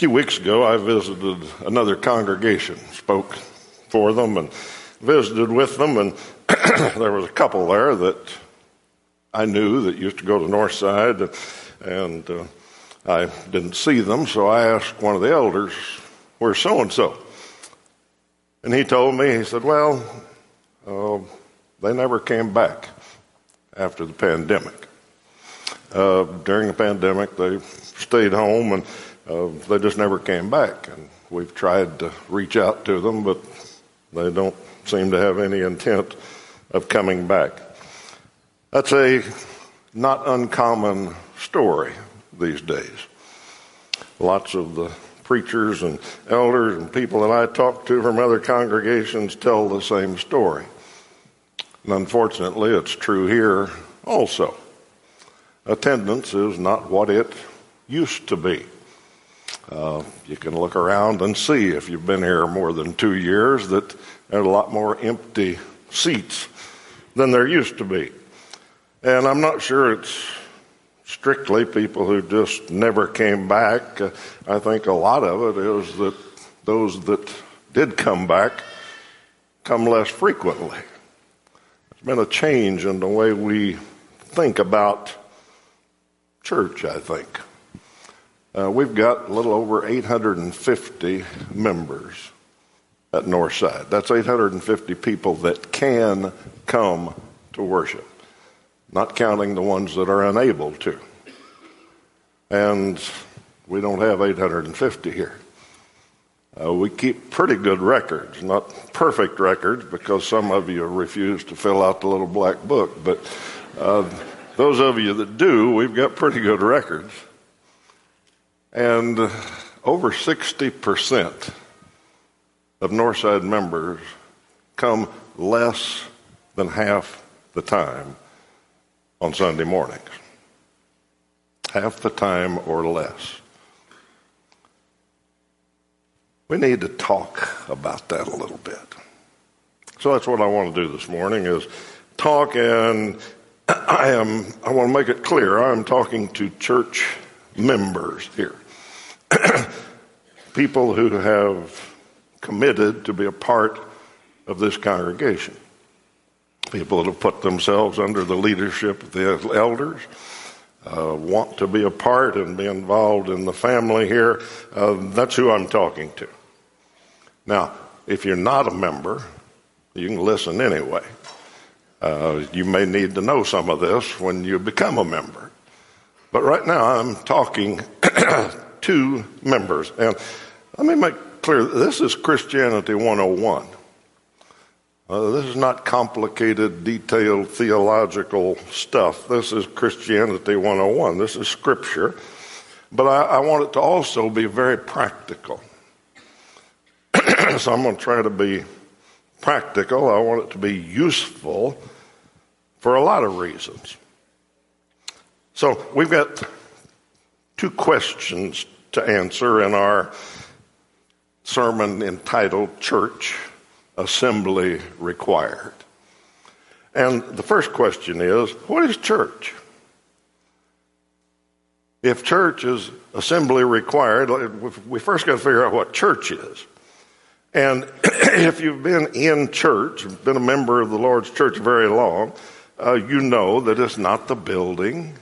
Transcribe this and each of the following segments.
few weeks ago, I visited another congregation, spoke for them, and visited with them, and there was a couple there that I knew that used to go to Northside, and uh, I didn't see them, so I asked one of the elders, "Where's so and so?" And he told me, he said, "Well, uh, they never came back after the pandemic. Uh, during the pandemic, they stayed home, and uh, they just never came back. And we've tried to reach out to them, but they don't seem to have any intent of coming back." That's a not uncommon story these days. Lots of the preachers and elders and people that I talk to from other congregations tell the same story. And unfortunately, it's true here also. Attendance is not what it used to be. Uh, you can look around and see if you've been here more than two years that there are a lot more empty seats than there used to be. And I'm not sure it's strictly people who just never came back. Uh, I think a lot of it is that those that did come back come less frequently. There's been a change in the way we think about church, I think. Uh, we've got a little over 850 members at Northside. That's 850 people that can come to worship not counting the ones that are unable to. And we don't have 850 here. Uh, we keep pretty good records, not perfect records because some of you refuse to fill out the little black book, but uh, those of you that do, we've got pretty good records. And over 60% of Northside members come less than half the time on Sunday mornings. Half the time or less. We need to talk about that a little bit. So that's what I want to do this morning is talk and I am I want to make it clear I'm talking to church members here. People who have committed to be a part of this congregation people that have put themselves under the leadership of the elders. Uh, want to be a part and be involved in the family here, uh, that's who I'm talking to. Now, if you're not a member, you can listen anyway. Uh, you may need to know some of this when you become a member. But right now, I'm talking to members. And let me make clear this is Christianity 101. Uh, this is not complicated, detailed theological stuff. This is Christianity 101. This is Scripture. But I, I want it to also be very practical. so I'm going to try to be practical. I want it to be useful for a lot of reasons. So we've got two questions to answer in our sermon entitled Church assembly required? And the first question is what is church? If church is assembly required, we first got to figure out what church is. And if you've been in church, been a member of the Lord's church very long, uh, you know that it's not the building.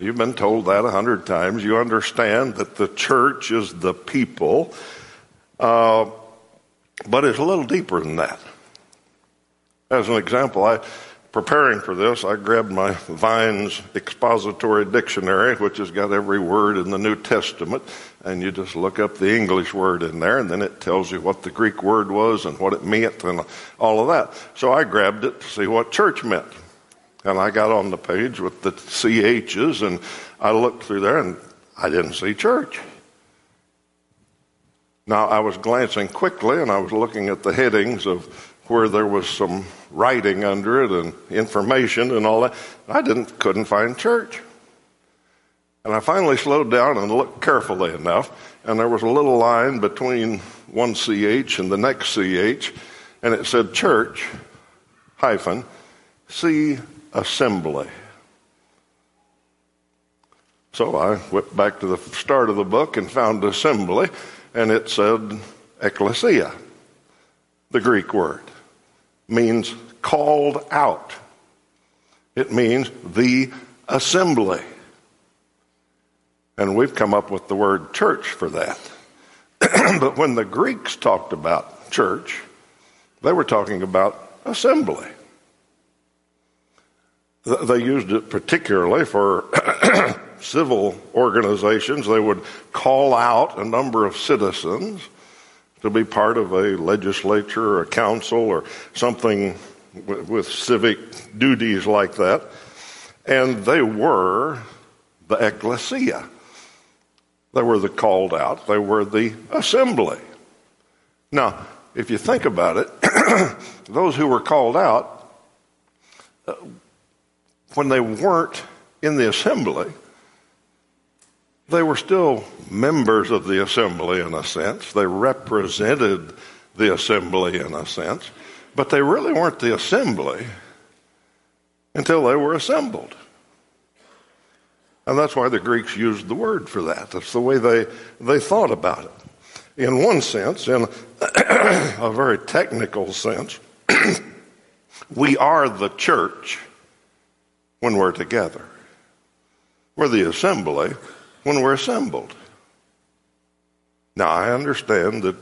You've been told that a hundred times. You understand that the church is the people. Uh, but it's a little deeper than that. As an example, I preparing for this, I grabbed my Vine's expository dictionary, which has got every word in the New Testament, and you just look up the English word in there, and then it tells you what the Greek word was and what it meant and all of that. So I grabbed it to see what church meant. And I got on the page with the CHs, and I looked through there, and I didn't see church. Now, I was glancing quickly and I was looking at the headings of where there was some writing under it and information and all that. I didn't, couldn't find church. And I finally slowed down and looked carefully enough, and there was a little line between one CH and the next CH, and it said church hyphen see assembly. So I went back to the start of the book and found assembly, and it said ecclesia. The Greek word means called out. It means the assembly. And we've come up with the word church for that. but when the Greeks talked about church, they were talking about assembly. They used it particularly for civil organizations. They would call out a number of citizens to be part of a legislature or a council or something with, civic duties like that. And they were the ecclesia. They were the called out. They were the assembly. Now, if you think about it, those who were called out, uh, when they weren't in the assembly, they were still members of the assembly in a sense. They represented the assembly in a sense, but they really weren't the assembly until they were assembled. And that's why the Greeks used the word for that. That's the way they, they thought about it. In one sense, in a very technical sense, we are the church when we're together. We're the assembly when we're assembled. Now, I understand that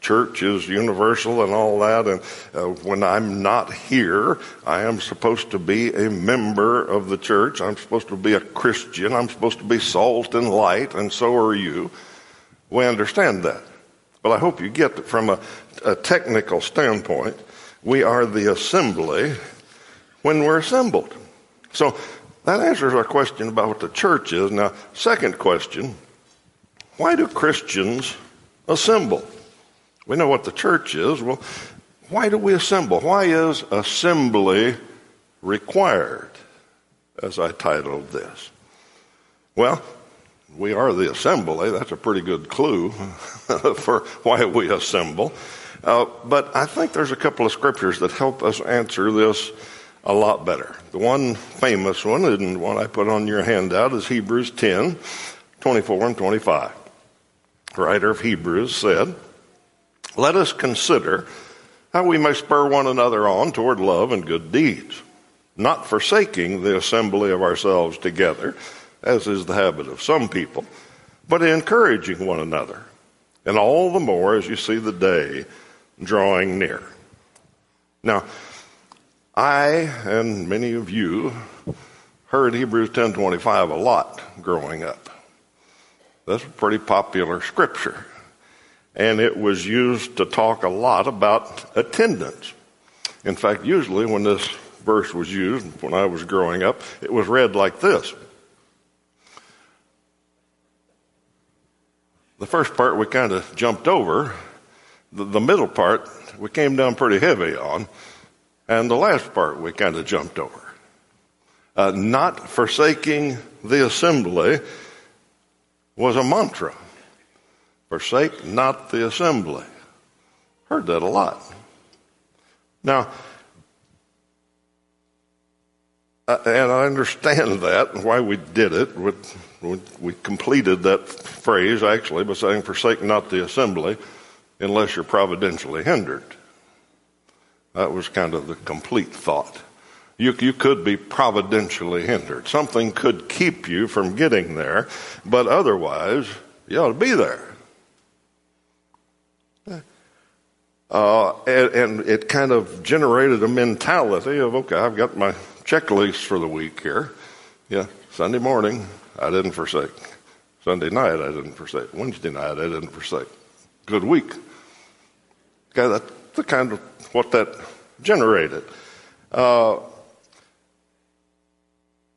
church is universal and all that, and uh, when I'm not here, I am supposed to be a member of the church. I'm supposed to be a Christian. I'm supposed to be salt and light, and so are you. We understand that. But I hope you get that from a, a technical standpoint, we are the assembly when we're assembled. So that answers our question about what the church is. Now, second question why do Christians assemble? We know what the church is. Well, why do we assemble? Why is assembly required? As I titled this. Well, we are the assembly. That's a pretty good clue for why we assemble. Uh, but I think there's a couple of scriptures that help us answer this a lot better. The one famous one, and one I put on your handout, is Hebrews 10 24 and 25. The writer of Hebrews said, Let us consider how we may spur one another on toward love and good deeds, not forsaking the assembly of ourselves together, as is the habit of some people, but encouraging one another, and all the more as you see the day drawing near. Now, I and many of you heard Hebrews 10:25 a lot growing up. That's a pretty popular scripture. And it was used to talk a lot about attendance. In fact, usually when this verse was used when I was growing up, it was read like this. The first part we kind of jumped over. The, the middle part we came down pretty heavy on. And the last part we kind of jumped over. Uh, not forsaking the assembly was a mantra. Forsake not the assembly. Heard that a lot. Now, uh, and I understand that why we did it. We, we, we completed that phrase actually by saying, Forsake not the assembly unless you're providentially hindered. That was kind of the complete thought. You, you could be providentially hindered. Something could keep you from getting there, but otherwise, you ought to be there. Uh, and, and, it kind of generated a mentality of, okay, I've got my checklist for the week here. Yeah, Sunday morning, I didn't forsake. Sunday night, I didn't forsake. Wednesday night, I didn't forsake. Good week. Okay, that's the kind of what that generated. Uh,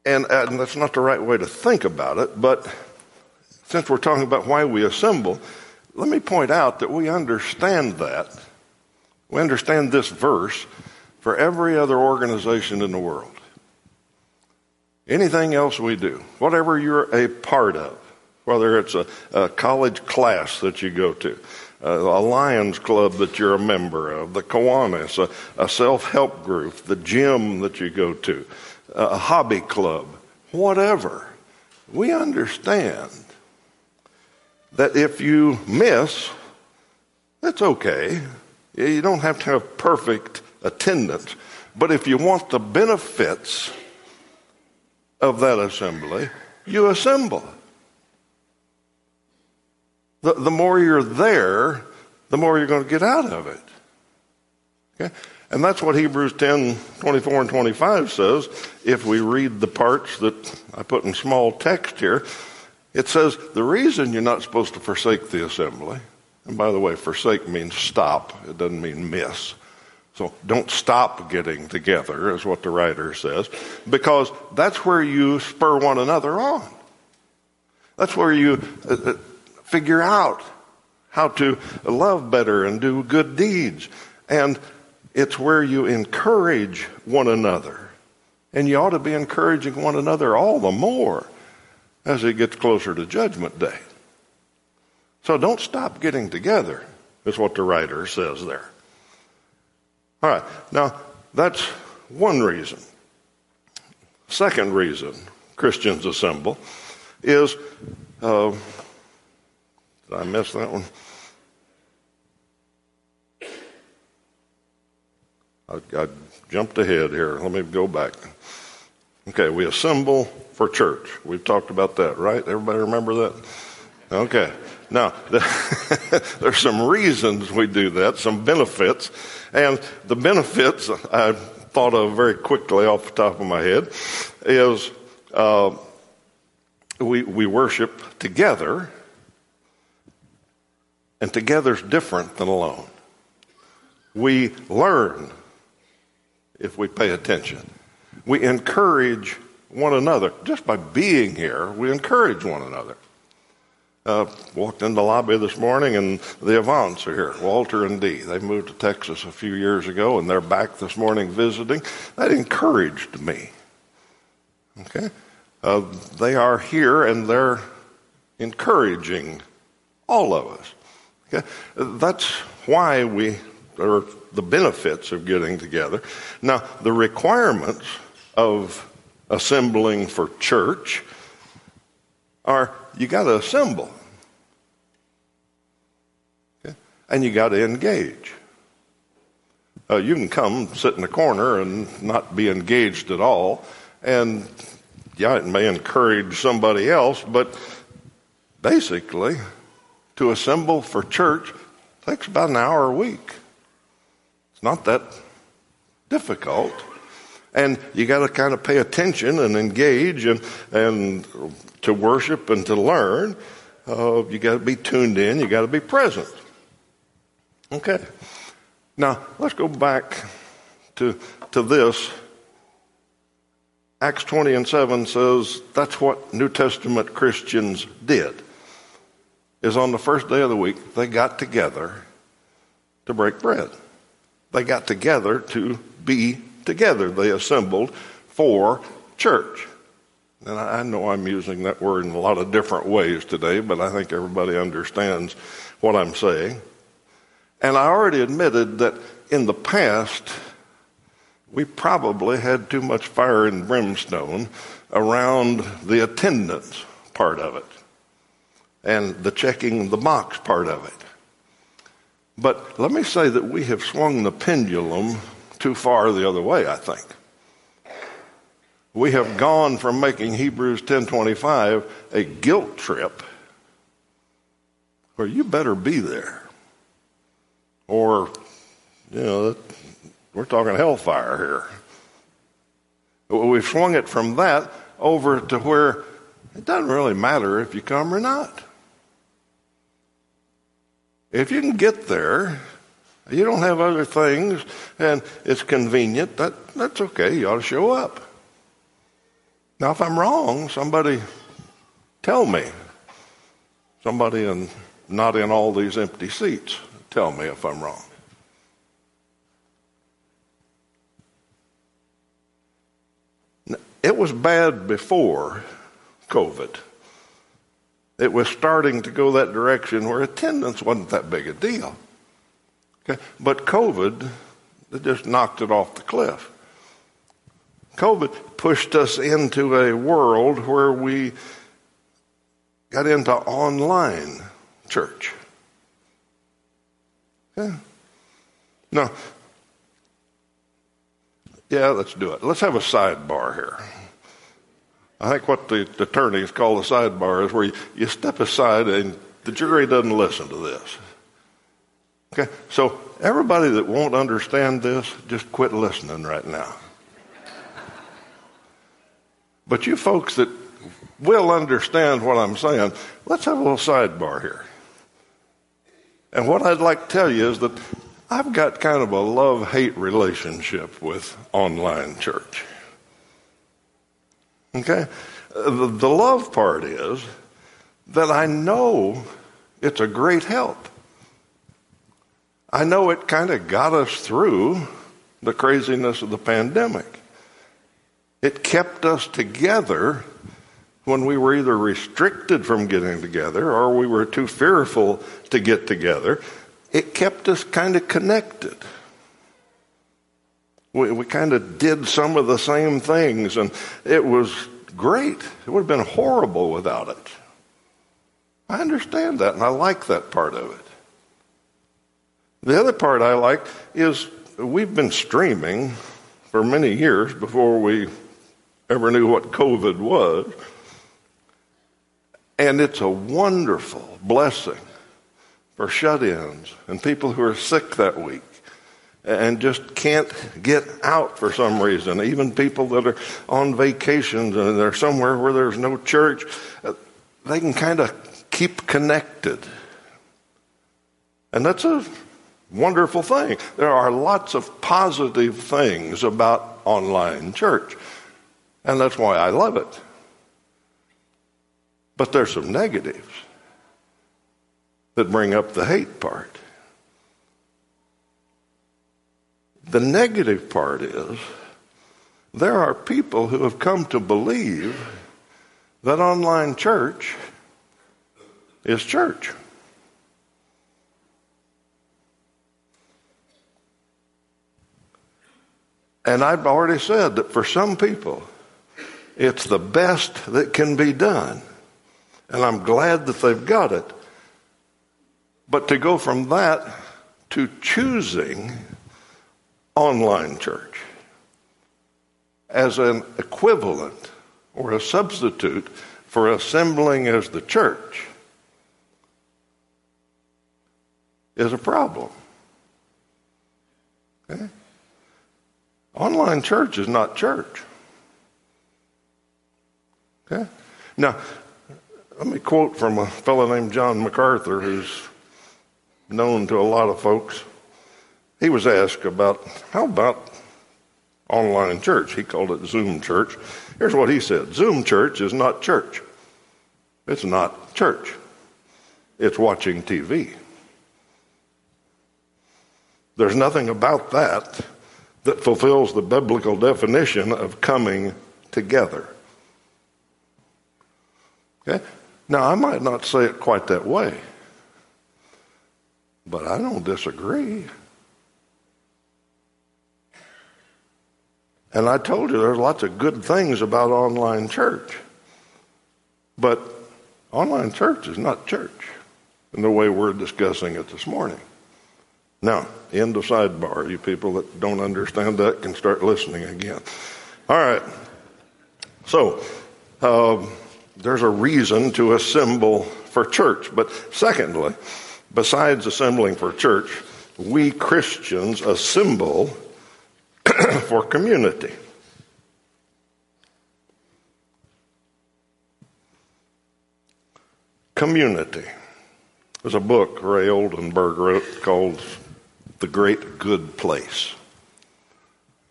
and, and that's not the right way to think about it, but since we're talking about why we assemble, let me point out that we understand that. We understand this verse for every other organization in the world. Anything else we do, whatever you're a part of, whether it's a, a college class that you go to, Uh, a Lions Club that you're a member of, the Kiwanis, a, a self help group, the gym that you go to, a hobby club, whatever. we understand that if you miss, that's okay. You don't have to have perfect attendance. But if you want the benefits of that assembly, you assemble. The, the more you're there, the more you're going to get out of it. Okay? And that's what Hebrews 10 24 and 25 says. If we read the parts that I put in small text here, it says the reason you're not supposed to forsake the assembly, and by the way, forsake means stop, it doesn't mean miss. So don't stop getting together, is what the writer says, because that's where you spur one another on. That's where you uh, uh, figure out how to love better and do good deeds. And it's where you encourage one another. And you ought to be encouraging one another all the more as it gets closer to Judgment Day. So don't stop getting together, is what the writer says there. All right, now that's one reason. Second reason Christians assemble is uh, did I miss that one? I, I jumped ahead here. Let me go back. Okay, we assemble for church. We've talked about that, right? Everybody remember that? Okay. Now, there's some reasons we do that, some benefits. And the benefits I thought of very quickly off the top of my head is uh, we, we worship together, and together is different than alone. We learn if we pay attention. We encourage one another. Just by being here, we encourage one another. Uh, walked in the lobby this morning and the Avants are here, Walter and Dee. They moved to Texas a few years ago and they're back this morning visiting. That encouraged me. Okay? Uh, they are here and they're encouraging all of us. Okay? That's why we, are the benefits of getting together. Now, the requirements of assembling for church are you got to assemble. Okay? And you got to engage. Uh, you can come sit in the corner and not be engaged at all. And yeah, it may encourage somebody else, but basically, to assemble for church takes about an hour a week. It's not that difficult. And you got to kind of pay attention and engage and, and to worship and to learn. Uh, you got to be tuned in. You got to be present. Okay. Now, let's go back to, to this. Acts 20 and 7 says that's what New Testament Christians did. Is on the first day of the week, they got together to break bread. They got together to be together. They assembled for church. And I know I'm using that word in a lot of different ways today, but I think everybody understands what I'm saying. And I already admitted that in the past, we probably had too much fire and brimstone around the attendance part of it and the checking the box part of it. But let me say that we have swung the pendulum too far the other way, I think. We have gone from making Hebrews 10:25 a guilt trip where you better be there. Or you know, we're talking hellfire here. We've swung it from that over to where it doesn't really matter if you come or not. If you can get there, you don't have other things, and it's convenient, that, that's okay. You ought to show up. Now, if I'm wrong, somebody tell me. Somebody in, not in all these empty seats, tell me if I'm wrong. It was bad before COVID it was starting to go that direction where attendance wasn't that big a deal. Okay? But COVID, it just knocked it off the cliff. COVID pushed us into a world where we got into online church. Yeah. No. Yeah, let's do it. Let's have a sidebar here. I think what the attorneys call the sidebar is where you, you step aside and the jury doesn't listen to this. Okay, so everybody that won't understand this, just quit listening right now. But you folks that will understand what I'm saying, let's have a little sidebar here. And what I'd like to tell you is that I've got kind of a love hate relationship with online church. Okay? The, love part is that I know it's a great help. I know it kind of got us through the craziness of the pandemic. It kept us together when we were either restricted from getting together or we were too fearful to get together. It kept us kind of connected. We, we kind of did some of the same things, and it was great. It would have been horrible without it. I understand that, and I like that part of it. The other part I like is we've been streaming for many years before we ever knew what COVID was. And it's a wonderful blessing for shut ins and people who are sick that week and just can't get out for some reason. Even people that are on vacations and they're somewhere where there's no church, uh, they can kind of keep connected. And that's a wonderful thing. There are lots of positive things about online church. And that's why I love it. But there's some negatives that bring up the hate part. The negative part is there are people who have come to believe that online church is church. And I've already said that for some people, it's the best that can be done. And I'm glad that they've got it. But to go from that to choosing online church as an equivalent or a substitute for assembling as the church is a problem. Okay? Online church is not church. Okay? Now, let me quote from a fellow named John MacArthur who's known to a lot of folks. He was asked about how about online church? He called it Zoom church. Here's what he said Zoom church is not church. It's not church. It's watching TV. There's nothing about that that fulfills the biblical definition of coming together. Okay? Now, I might not say it quite that way, but I don't disagree. And I told you there's lots of good things about online church. But online church is not church in the way we're discussing it this morning. Now, end of sidebar. You people that don't understand that can start listening again. All right. So, um, there's a reason to assemble for church. But secondly, besides assembling for church, we Christians assemble for community. Community. There's a book Ray Oldenburg wrote called The Great Good Place.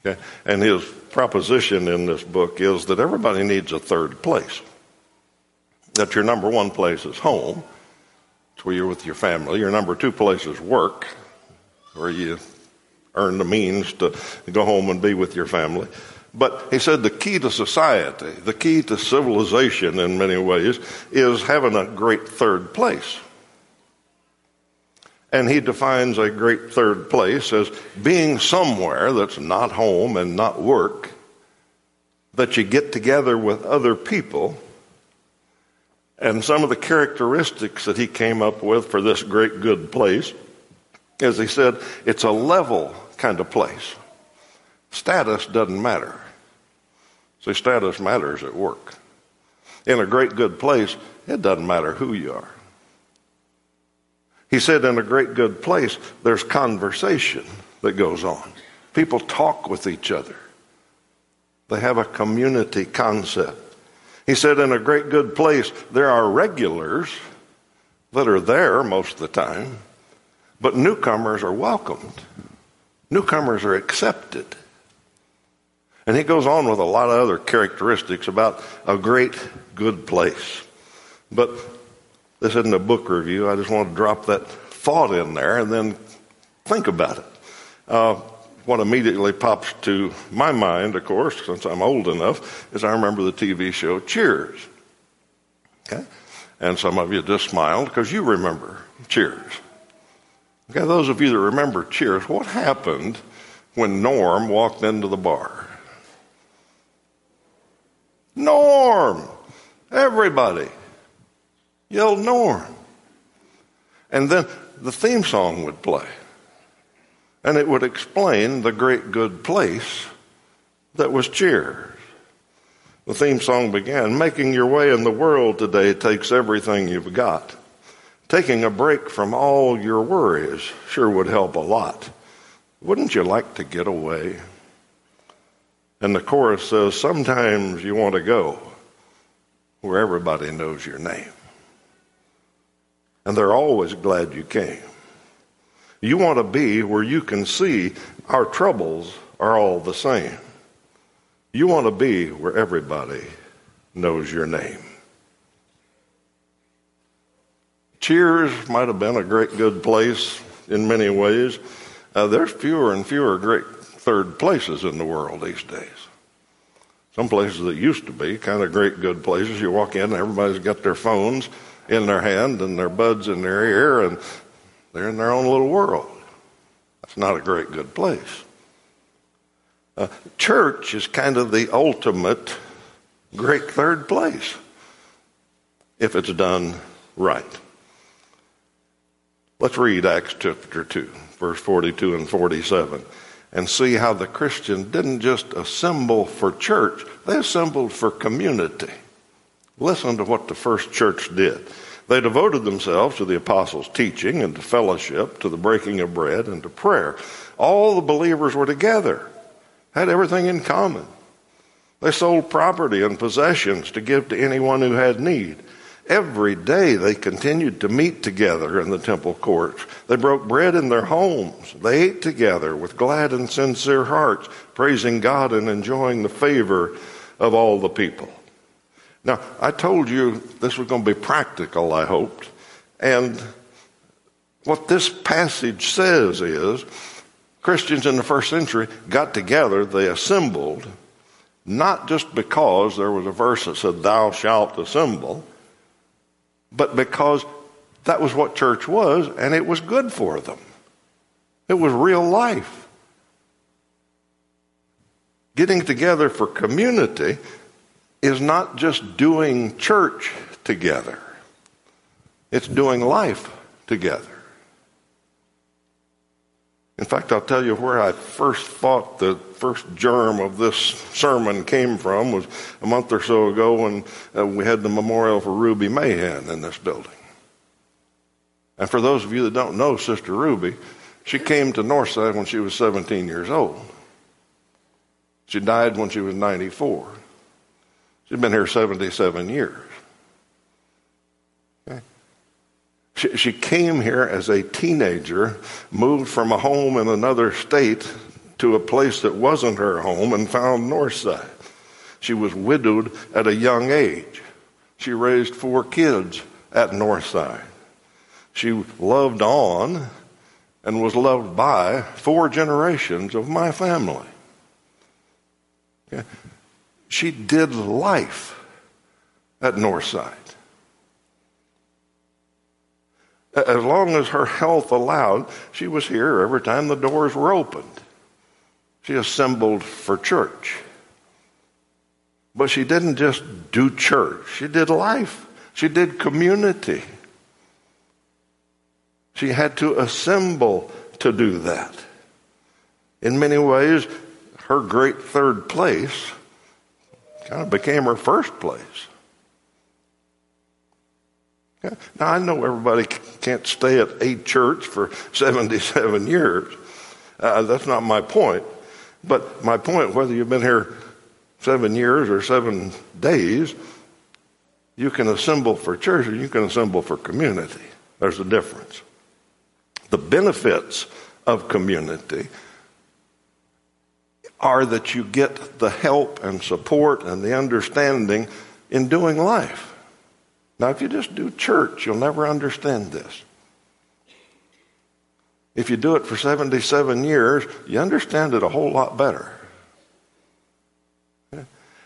Okay? And his proposition in this book is that everybody needs a third place that your number one place is home. It's where you're with your family. Your number two place is work, where you earn the means to go home and be with your family. But he said the key to society, the key to civilization in many ways, is having a great third place. And he defines a great third place as being somewhere that's not home and not work, that you get together with other people And some of the characteristics that he came up with for this great good place is he said, it's a level kind of place. Status doesn't matter. See, status matters at work. In a great good place, it doesn't matter who you are. He said, in a great good place, there's conversation that goes on. People talk with each other. They have a community concept. He said, in a great good place, there are regulars that are there most of the time, but newcomers are welcomed. Newcomers are accepted. And he goes on with a lot of other characteristics about a great good place. But this isn't a book review. I just want to drop that thought in there and then think about it. Uh, what immediately pops to my mind, of course, since I'm old enough, is I remember the TV show Cheers. Okay? And some of you just smiled because you remember Cheers. Okay, those of you that remember Cheers, what happened when Norm walked into the bar? Norm! Everybody yelled Norm. And then the theme song would play. And it would explain the great good place that was Cheers. The theme song began Making your way in the world today takes everything you've got. Taking a break from all your worries sure would help a lot. Wouldn't you like to get away? And the chorus says, Sometimes you want to go where everybody knows your name. And they're always glad you came. You want to be where you can see our troubles are all the same. You want to be where everybody knows your name. Cheers might have been a great good place in many ways. Uh, there's fewer and fewer great third places in the world these days. Some places that used to be kind of great good places, you walk in everybody's got their phones in their hand and their buds in their ear and they're in their own little world. That's not a great good place. Uh, church is kind of the ultimate great third place if it's done right. Let's read Acts chapter 2, verse 42 and 47 and see how the Christians didn't just assemble for church, they assembled for community. Listen to what the first church did. They devoted themselves to the apostles' teaching and to fellowship, to the breaking of bread, and to prayer. All the believers were together, had everything in common. They sold property and possessions to give to anyone who had need. Every day they continued to meet together in the temple courts. They broke bread in their homes. They ate together with glad and sincere hearts, praising God and enjoying the favor of all the people. Now, I told you this was going to be practical, I hoped. And what this passage says is Christians in the first century got together, they assembled, not just because there was a verse that said, Thou shalt assemble but because that was what church was and it was good for them. It was real life. Getting together for community is not just doing church together, it's doing life together. In fact, I'll tell you where I first thought the first germ of this sermon came from was a month or so ago when uh, we had the memorial for Ruby Mahan in this building. And for those of you that don't know Sister Ruby, she came to Northside when she was 17 years old. She died when she was 94. She's been here 77 years. She, she came here as a teenager, moved from a home in another state to a place that wasn't her home, and found Northside. She was widowed at a young age. She raised four kids at Northside. She loved on and was loved by four generations of my family. She did life at Northside. As long as her health allowed, she was here every time the doors were opened. She assembled for church. But she didn't just do church, she did life. She did community. She had to assemble to do that. In many ways, her great third place kind of became her first place. Now, I know everybody can't stay at a church for 77 years. Uh, that's not my point. But my point, whether you've been here seven years or seven days, you can assemble for church or you can assemble for community. There's a difference. The benefits of community are that you get the help and support and the understanding in doing life. Now, if you just do church, you'll never understand this. If you do it for 77 years, you understand it a whole lot better.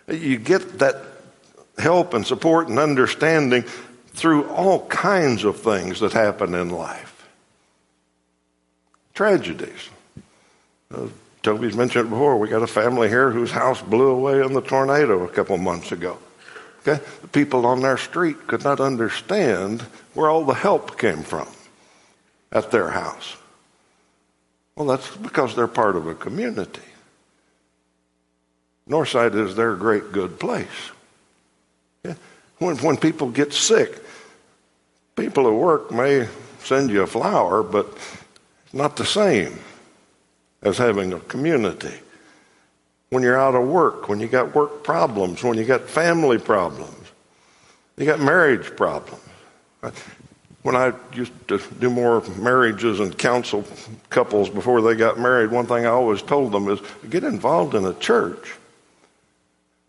You get that help and support and understanding through all kinds of things that happen in life. Tragedies. Uh, Toby's mentioned it before. We got a family here whose house blew away in the tornado a couple months ago. Okay? The people on their street could not understand where all the help came from at their house. Well, that's because they're part of a community. Northside is their great good place. When, when people get sick, people at work may send you a flower, but it's not the same as having a community. When you're out of work, when you got work problems, when you got family problems, you got marriage problems. When I used to do more marriages and counsel couples before they got married, one thing I always told them is get involved in a church.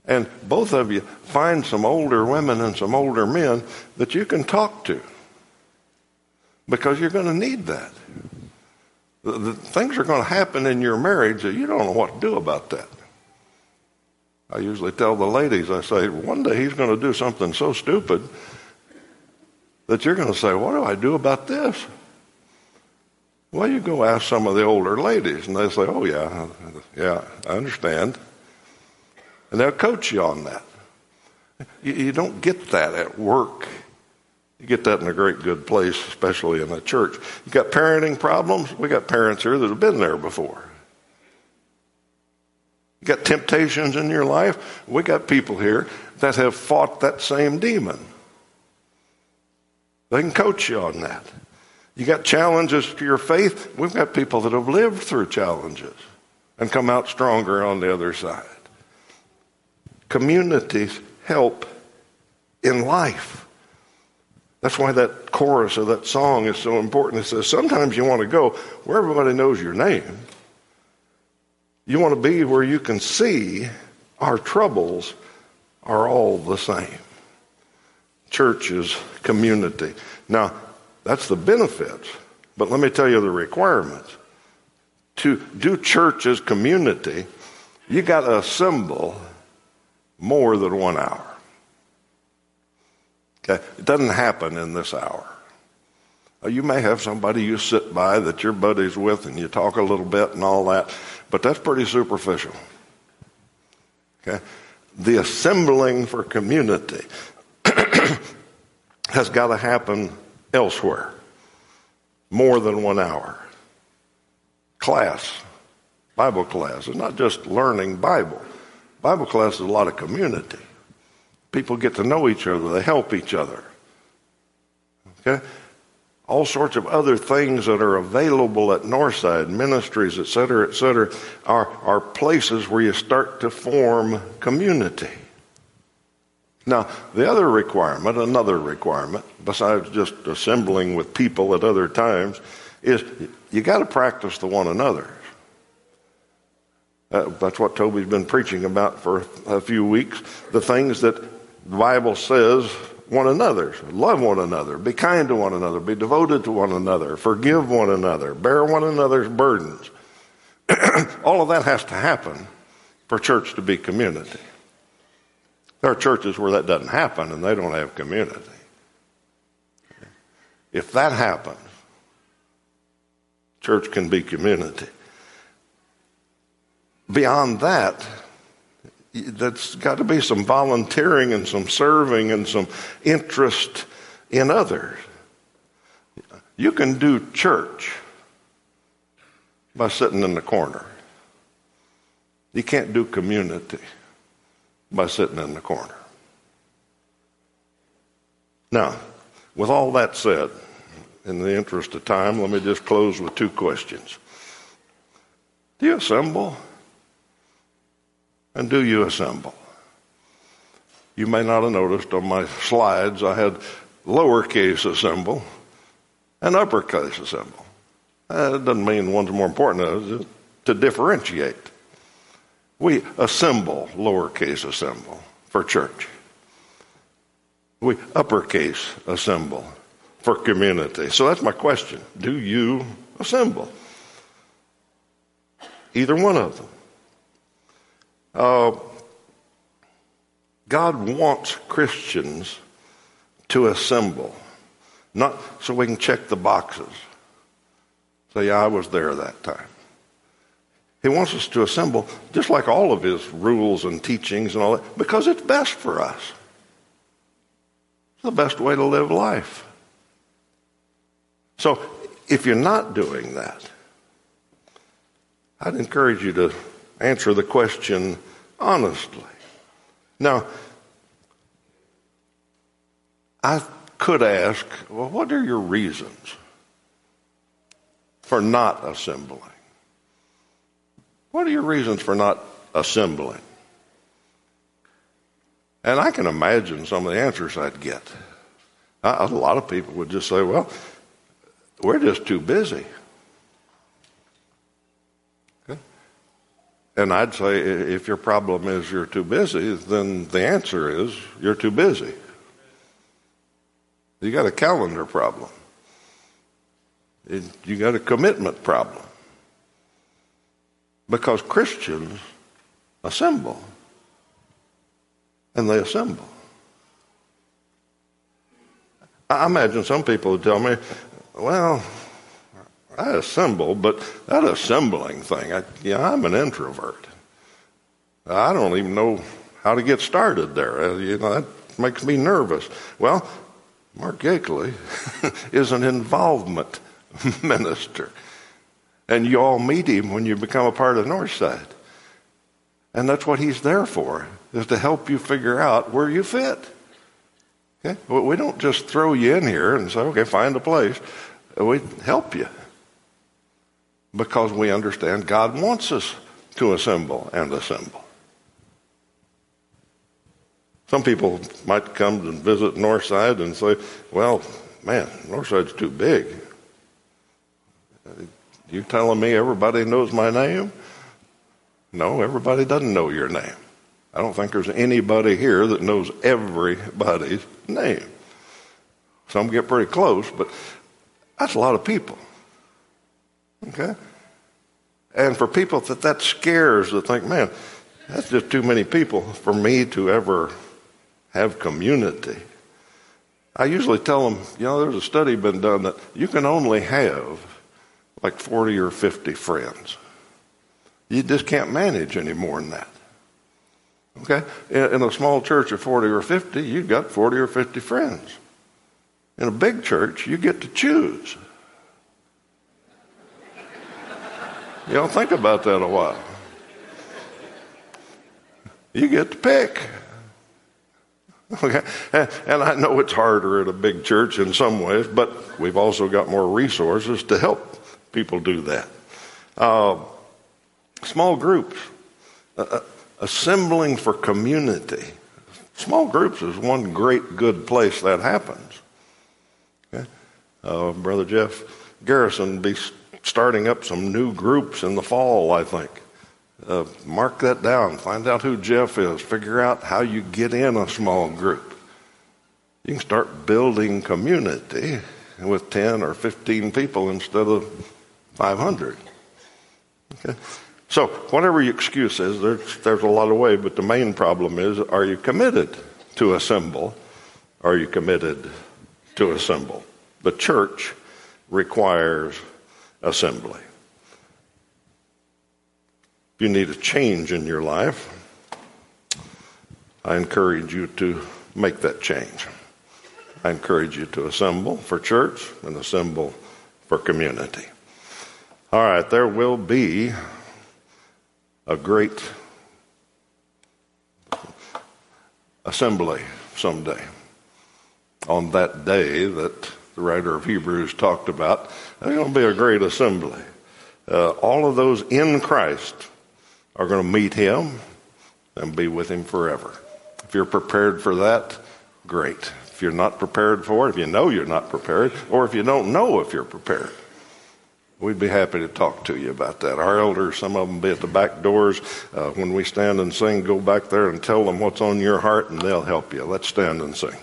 And both of you find some older women and some older men that you can talk to because you're going to need that. The, the things are going to happen in your marriage that you don't know what to do about that. I usually tell the ladies, I say, one day he's going to do something so stupid that you're going to say, What do I do about this? Well, you go ask some of the older ladies, and they say, Oh, yeah, yeah, I understand. And they'll coach you on that. You, you don't get that at work. You get that in a great good place, especially in a church. You got parenting problems? We got parents here that have been there before. You got temptations in your life? We got people here that have fought that same demon. They can coach you on that. You got challenges to your faith? We've got people that have lived through challenges and come out stronger on the other side. Communities help in life. That's why that chorus of that song is so important. It says, Sometimes you want to go where everybody knows your name. You want to be where you can see our troubles are all the same. Church is community. Now, that's the benefit, but let me tell you the requirements. To do church as community, you got to assemble more than one hour. Okay? It doesn't happen in this hour. You may have somebody you sit by that you're buddies with and you talk a little bit and all that, but that's pretty superficial. Okay? The assembling for community has got to happen elsewhere. More than one hour. Class, Bible class, is not just learning Bible. Bible class is a lot of community. People get to know each other, they help each other. Okay? All sorts of other things that are available at Northside, ministries, et cetera, et cetera, are, are places where you start to form community. Now, the other requirement, another requirement, besides just assembling with people at other times, is you got to practice the one another. Uh, that's what Toby's been preaching about for a few weeks. The things that the Bible says one another, love one another, be kind to one another, be devoted to one another, forgive one another, bear one another's burdens. All of that has to happen for church to be community. There are churches where that doesn't happen and they don't have community. If that happens, church can be community. Beyond that, that's got to be some volunteering and some serving and some interest in others. You can do church by sitting in the corner. You can't do community by sitting in the corner. Now, with all that said, in the interest of time, let me just close with two questions. Do you assemble? And do you assemble? You may not have noticed on my slides I had lowercase assemble and uppercase assemble. Uh, that doesn't mean one's more important, to differentiate. We assemble, lowercase assemble, for church. We uppercase assemble for community. So that's my question. Do you assemble? Either one of them. Uh, God wants Christians to assemble, not so we can check the boxes. Say, yeah, I was there that time. He wants us to assemble, just like all of his rules and teachings and all that, because it's best for us. It's the best way to live life. So, if you're not doing that, I'd encourage you to answer the question honestly. Now, I could ask, well, what are your reasons for not assembling? What are your reasons for not assembling? And I can imagine some of the answers I'd get. A lot of people would just say, well, we're just too busy. And I'd say if your problem is you're too busy, then the answer is you're too busy. You got a calendar problem. You got a commitment problem. Because Christians assemble. And they assemble. I imagine some people would tell me, well, I assemble, but that assembling thing, I, yeah, I'm an introvert. I don't even know how to get started there. Uh, you know, that makes me nervous. Well, Mark Yakeley is an involvement minister. And you all meet him when you become a part of Northside. And that's what he's there for, is to help you figure out where you fit. Okay? We don't just throw you in here and say, okay, find a place. We help you because we understand God wants us to assemble and assemble. Some people might come and visit Northside and say, well, man, Northside's too big. You telling me everybody knows my name? No, everybody doesn't know your name. I don't think there's anybody here that knows everybody's name. Some get pretty close, but that's a lot of people. Okay? And for people that that scares, to think, man, that's just too many people for me to ever have community. I usually tell them, you know, there's a study been done that you can only have like 40 or 50 friends. You just can't manage any more than that. Okay? In, a small church of 40 or 50, you've got 40 or 50 friends. In a big church, you get to choose. You don't think about that a while. You get to pick. Okay. And I know it's harder at a big church in some ways, but we've also got more resources to help people do that. Uh, small groups, uh, uh assembling for community. Small groups is one great good place that happens. Okay. Uh, Brother Jeff Garrison be starting up some new groups in the fall, I think. Uh, mark that down. Find out who Jeff is. Figure out how you get in a small group. You can start building community with 10 or 15 people instead of 500. Okay? So, whatever your excuse is, there's, there's a lot of ways, but the main problem is are you committed to assemble? Are you committed to assemble? The church requires assembly. If you need a change in your life, I encourage you to make that change. I encourage you to assemble for church and assemble for community. All right, there will be a great assembly someday. On that day that the writer of Hebrews talked about, there's going to be a great assembly. Uh, all of those in Christ are going to meet him and be with him forever. If you're prepared for that, great. If you're not prepared for it, if you know you're not prepared, or if you don't know if you're prepared, we'd be happy to talk to you about that. Our elders, some of them be at the back doors. Uh, when we stand and sing, go back there and tell them what's on your heart, and they'll help you. Let's stand and sing.